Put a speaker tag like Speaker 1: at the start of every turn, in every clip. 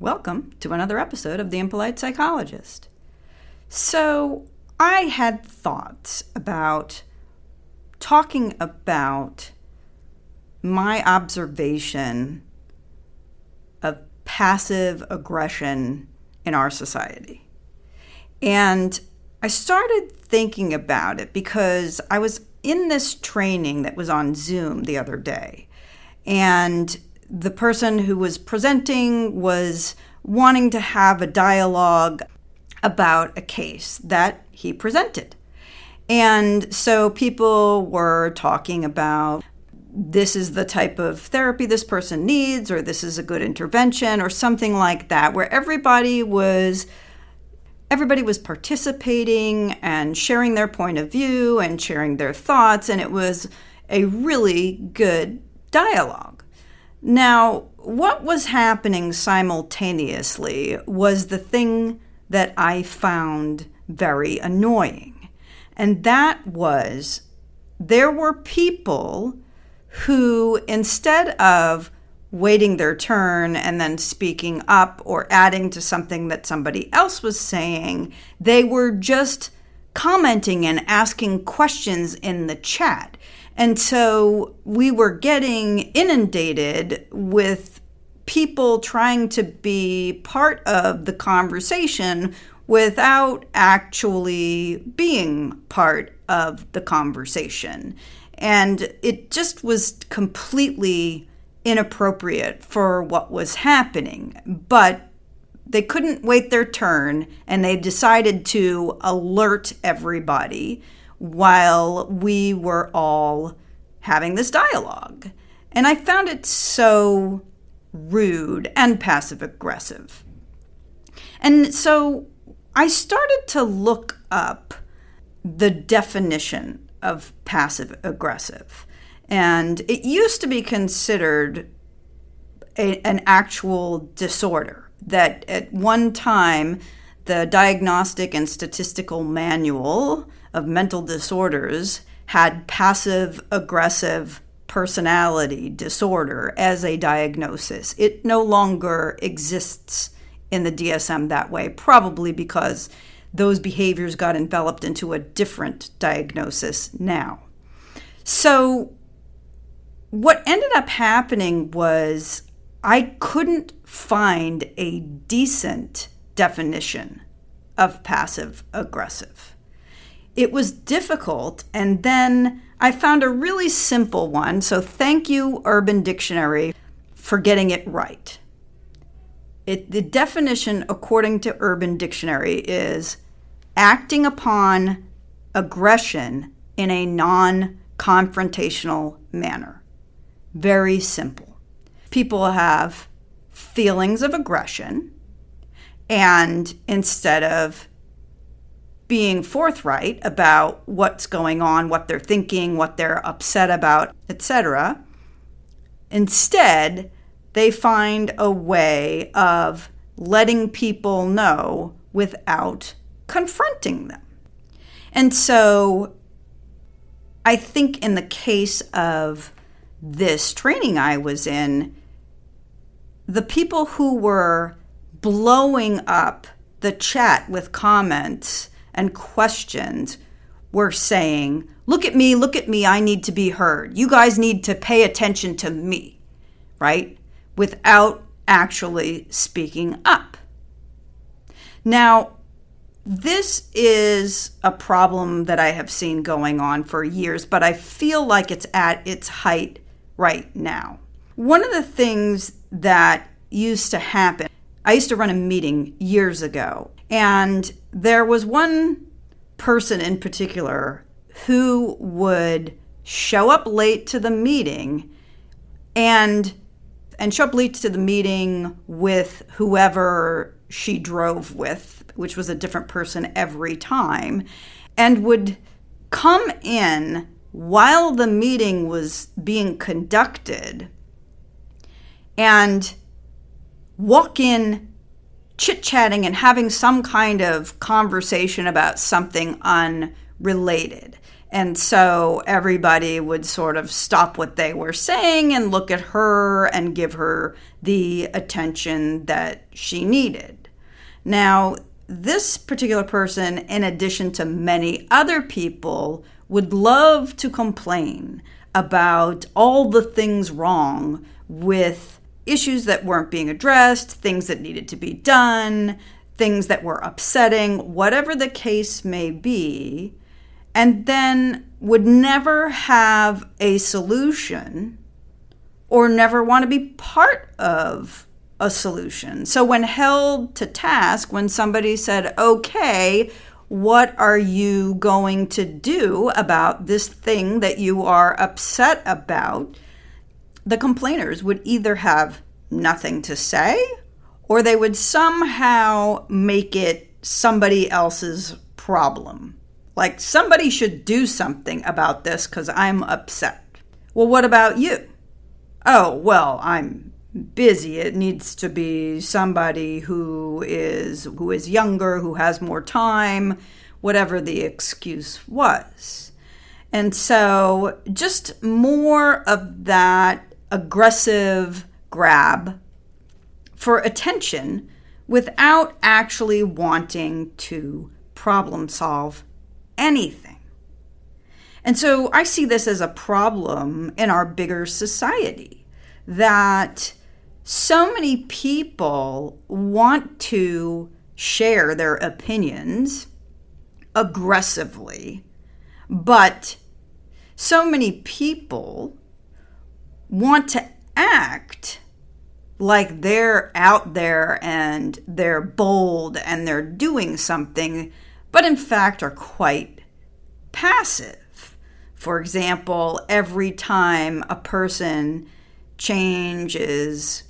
Speaker 1: Welcome to another episode of The Impolite Psychologist. So, I had thoughts about talking about my observation of passive aggression in our society. And I started thinking about it because I was in this training that was on Zoom the other day. And the person who was presenting was wanting to have a dialogue about a case that he presented. And so people were talking about this is the type of therapy this person needs, or this is a good intervention, or something like that, where everybody was everybody was participating and sharing their point of view and sharing their thoughts, and it was a really good dialogue. Now, what was happening simultaneously was the thing that I found very annoying. And that was there were people who, instead of waiting their turn and then speaking up or adding to something that somebody else was saying, they were just commenting and asking questions in the chat. And so we were getting inundated with people trying to be part of the conversation without actually being part of the conversation. And it just was completely inappropriate for what was happening. But they couldn't wait their turn and they decided to alert everybody while we were all having this dialogue. And I found it so rude and passive aggressive. And so I started to look up the definition of passive aggressive. And it used to be considered a, an actual disorder that at one time the Diagnostic and Statistical Manual of Mental Disorders had passive aggressive personality disorder as a diagnosis. It no longer exists in the DSM that way, probably because those behaviors got enveloped into a different diagnosis now. So what ended up happening was I couldn't find a decent definition of passive aggressive. It was difficult, and then I found a really simple one. So, thank you, Urban Dictionary, for getting it right. It, the definition, according to Urban Dictionary, is acting upon aggression in a non confrontational manner. Very simple. People have feelings of aggression, and instead of being forthright about what's going on, what they're thinking, what they're upset about, etc., instead, they find a way of letting people know without confronting them. And so I think in the case of this training I was in, the people who were blowing up the chat with comments and questions were saying, Look at me, look at me, I need to be heard. You guys need to pay attention to me, right? Without actually speaking up. Now, this is a problem that I have seen going on for years, but I feel like it's at its height right now. One of the things that used to happen, I used to run a meeting years ago, and there was one person in particular who would show up late to the meeting and and show up late to the meeting with whoever she drove with, which was a different person every time, and would come in while the meeting was being conducted and walk in chit chatting and having some kind of conversation about something unrelated. And so everybody would sort of stop what they were saying and look at her and give her the attention that she needed. Now, this particular person, in addition to many other people, would love to complain about all the things wrong with issues that weren't being addressed, things that needed to be done, things that were upsetting, whatever the case may be, and then would never have a solution or never want to be part of a solution. So, when held to task, when somebody said, okay, what are you going to do about this thing that you are upset about? The complainers would either have nothing to say or they would somehow make it somebody else's problem. Like somebody should do something about this because I'm upset. Well, what about you? Oh, well, I'm busy. It needs to be somebody who is who is younger, who has more time, whatever the excuse was. And so just more of that aggressive grab for attention without actually wanting to problem solve anything. And so I see this as a problem in our bigger society that so many people want to share their opinions aggressively, but so many people want to act like they're out there and they're bold and they're doing something, but in fact are quite passive. For example, every time a person changes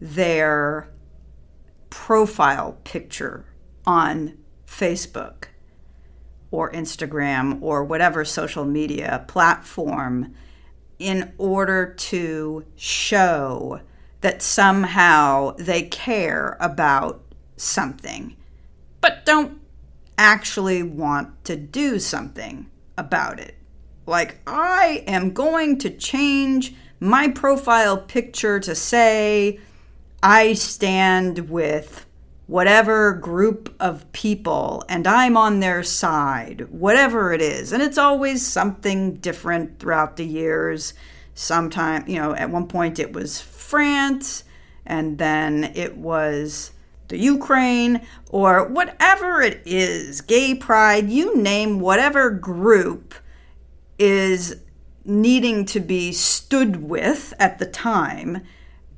Speaker 1: their profile picture on Facebook or Instagram or whatever social media platform in order to show that somehow they care about something, but don't actually want to do something about it. Like, I am going to change my profile picture to say, I stand with whatever group of people and I'm on their side, whatever it is. And it's always something different throughout the years. Sometimes, you know, at one point it was France and then it was the Ukraine or whatever it is, gay pride, you name whatever group is needing to be stood with at the time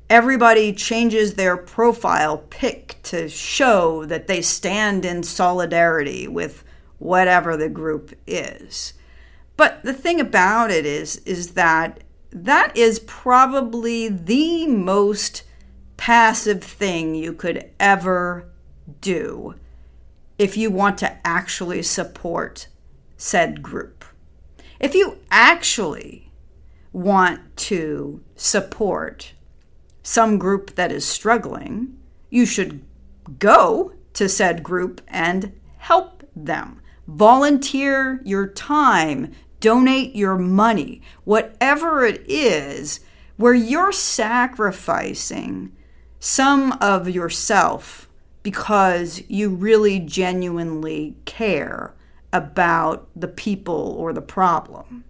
Speaker 1: everybody changes their profile pic to show that they stand in solidarity with whatever the group is. But the thing about it is is that that is probably the most passive thing you could ever do if you want to actually support said group. If you actually want to support some group that is struggling, you should go to said group and help them. Volunteer your time, donate your money, whatever it is, where you're sacrificing some of yourself because you really genuinely care about the people or the problem.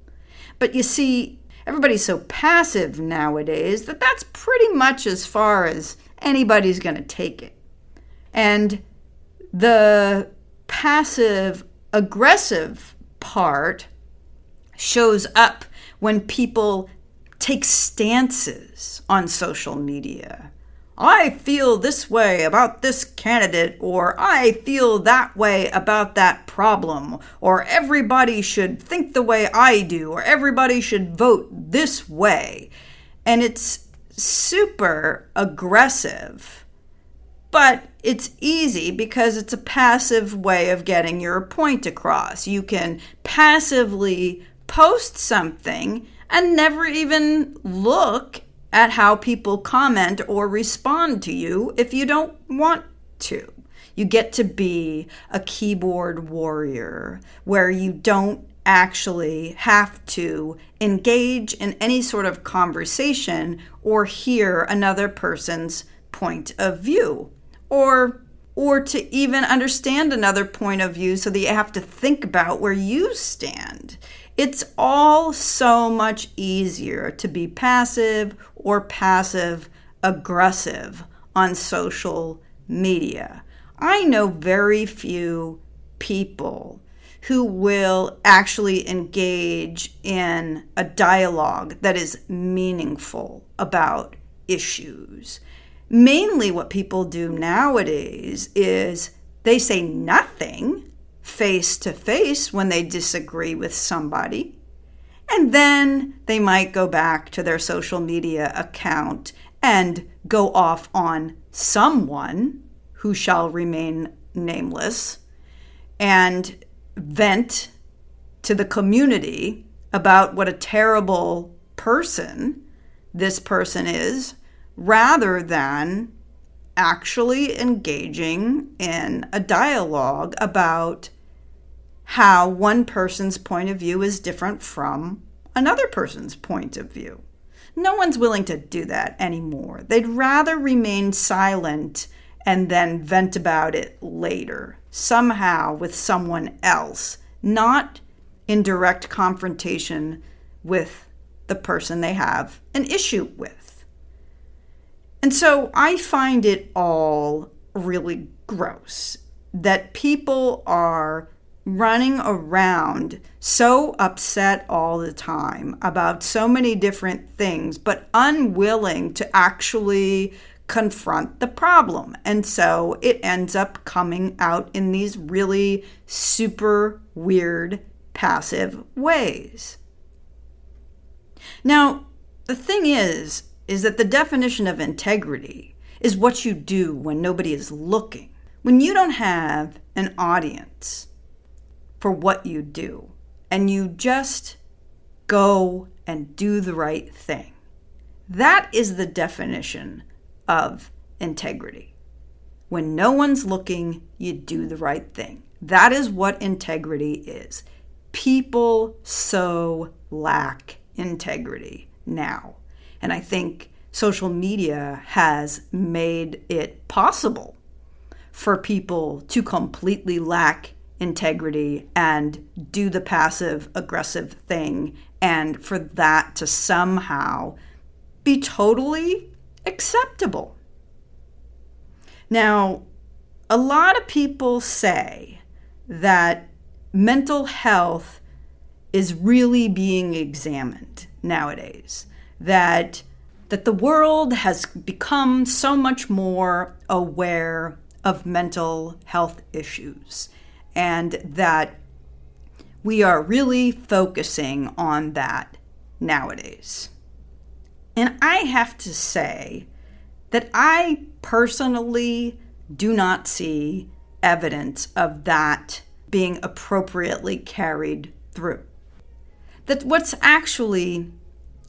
Speaker 1: But you see, everybody's so passive nowadays that that's pretty much as far as anybody's going to take it. And the passive aggressive part shows up when people take stances on social media I feel this way about this candidate, or I feel that way about that problem, or everybody should think the way I do, or everybody should vote this way. And it's super aggressive, but it's easy because it's a passive way of getting your point across. You can passively post something and never even look at how people comment or respond to you if you don't want to. You get to be a keyboard warrior where you don't actually have to engage in any sort of conversation or hear another person's point of view or or to even understand another point of view so that you have to think about where you stand. It's all so much easier to be passive or passive aggressive on social media. I know very few people who will actually engage in a dialogue that is meaningful about issues mainly what people do nowadays is they say nothing face to face when they disagree with somebody. And then they might go back to their social media account and go off on someone who shall remain nameless and vent to the community about what a terrible person this person is rather than actually engaging in a dialogue about how one person's point of view is different from another person's point of view. No one's willing to do that anymore. They'd rather remain silent and then vent about it later, somehow with someone else, not in direct confrontation with the person they have an issue with. And so I find it all really gross that people are running around so upset all the time about so many different things, but unwilling to actually confront the problem. And so it ends up coming out in these really super weird passive ways. Now, the thing is, is that the definition of integrity is what you do when nobody is looking. When you don't have an audience for what you do, and you just go and do the right thing. That is the definition of integrity. When no one's looking, you do the right thing. That is what integrity is. People so lack integrity now. And I think social media has made it possible for people to completely lack integrity and do the passive aggressive thing, and for that to somehow be totally acceptable. Now, a lot of people say that mental health is really being examined nowadays that that the world has become so much more aware of mental health issues and that we are really focusing on that nowadays. And I have to say that I personally do not see evidence of that being appropriately carried through. That what's actually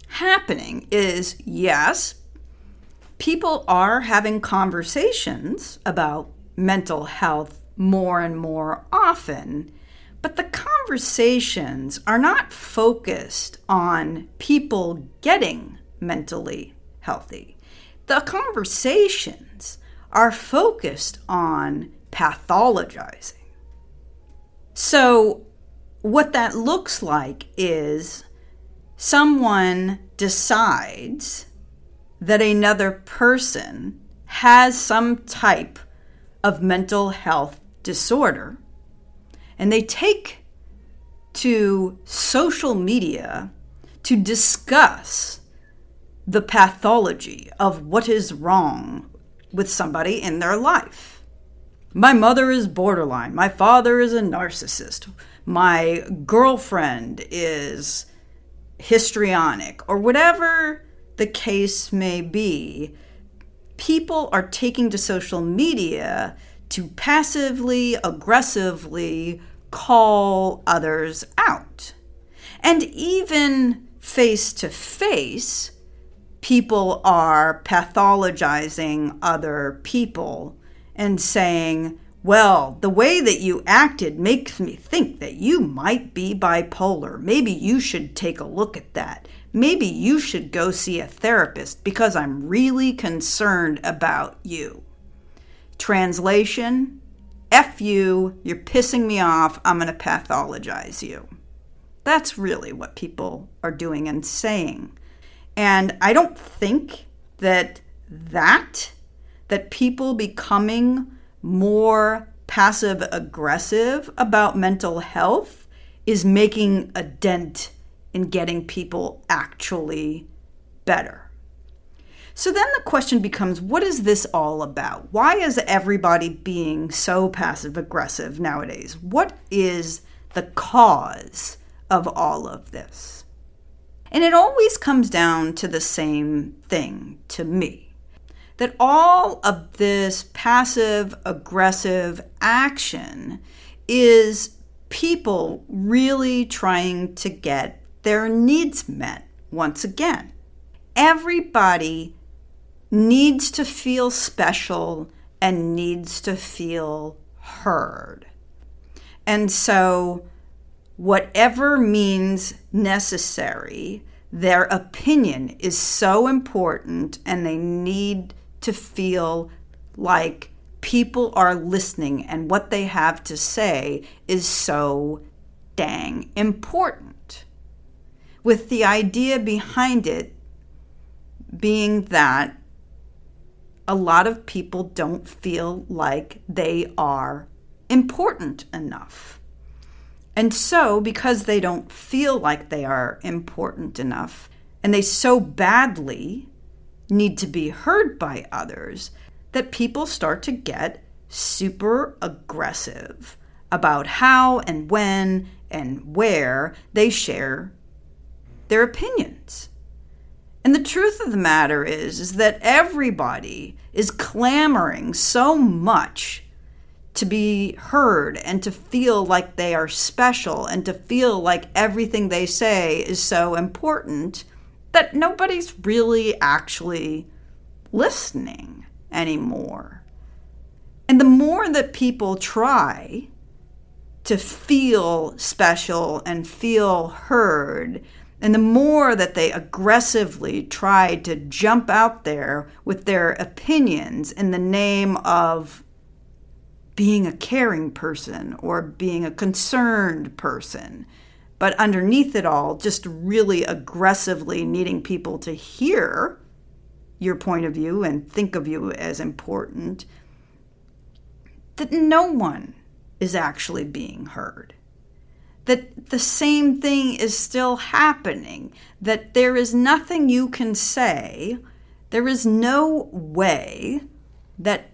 Speaker 1: happening is yes, people are having conversations about mental health more and more often, but the conversations are not focused on people getting mentally healthy. The conversations are focused on pathologizing. So, what that looks like is someone decides that another person has some type of mental health disorder, and they take to social media to discuss the pathology of what is wrong with somebody in their life. My mother is borderline. My father is a narcissist. My girlfriend is histrionic or whatever the case may be, people are taking to social media to passively, aggressively call others out. And even face to face, people are pathologizing other people and saying, Well, the way that you acted makes me think that you might be bipolar. Maybe you should take a look at that. Maybe you should go see a therapist because I'm really concerned about you. Translation F you, you're pissing me off, I'm going to pathologize you. That's really what people are doing and saying. And I don't think that that, that people becoming more passive aggressive about mental health is making a dent in getting people actually better. So then the question becomes what is this all about? Why is everybody being so passive aggressive nowadays? What is the cause of all of this? And it always comes down to the same thing to me that all of this passive aggressive action is people really trying to get their needs met once again. Everybody needs to feel special and needs to feel heard. And so, whatever means necessary, their opinion is so important and they need to feel like people are listening and what they have to say is so dang important. With the idea behind it being that a lot of people don't feel like they are important enough. And so, because they don't feel like they are important enough, and they so badly need to be heard by others that people start to get super aggressive about how and when and where they share their opinions. And the truth of the matter is, is that everybody is clamoring so much to be heard and to feel like they are special and to feel like everything they say is so important that nobody's really actually listening anymore. And the more that people try to feel special and feel heard, and the more that they aggressively try to jump out there with their opinions in the name of being a caring person or being a concerned person, but underneath it all, just really aggressively needing people to hear your point of view and think of you as important, that no one is actually being heard. That the same thing is still happening, that there is nothing you can say, there is no way that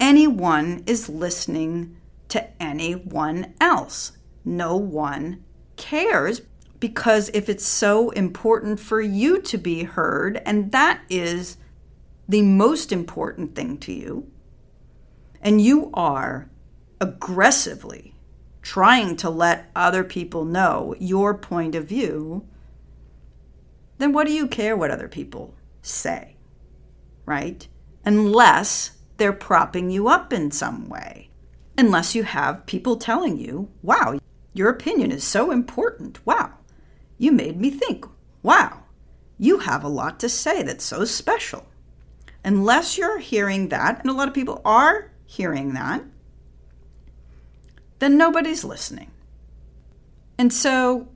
Speaker 1: anyone is listening to anyone else. No one cares because if it's so important for you to be heard, and that is the most important thing to you, and you are aggressively trying to let other people know your point of view, then what do you care what other people say? Right? Unless they're propping you up in some way. Unless you have people telling you, wow, your opinion is so important. Wow. You made me think. Wow. You have a lot to say that's so special. Unless you're hearing that, and a lot of people are hearing that, then nobody's listening. And so,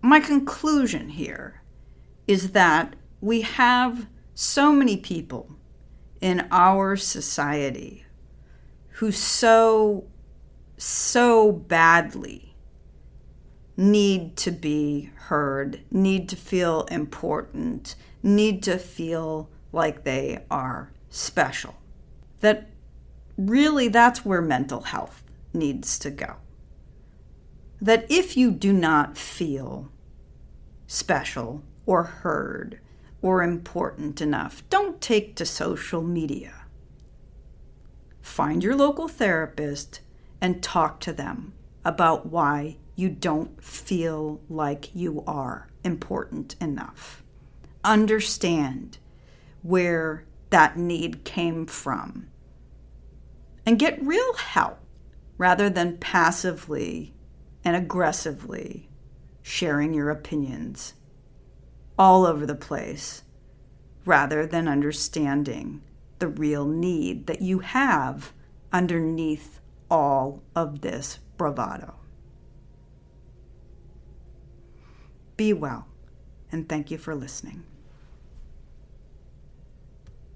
Speaker 1: my conclusion here is that we have so many people in our society who so so badly need to be heard, need to feel important, need to feel like they are special. That really that's where mental health needs to go. That if you do not feel special or heard or important enough, don't take to social media. Find your local therapist and talk to them about why you don't feel like you are important enough. Understand where that need came from and get real help rather than passively and aggressively sharing your opinions all over the place rather than understanding the real need that you have underneath all of this bravado. Be well, and thank you for listening.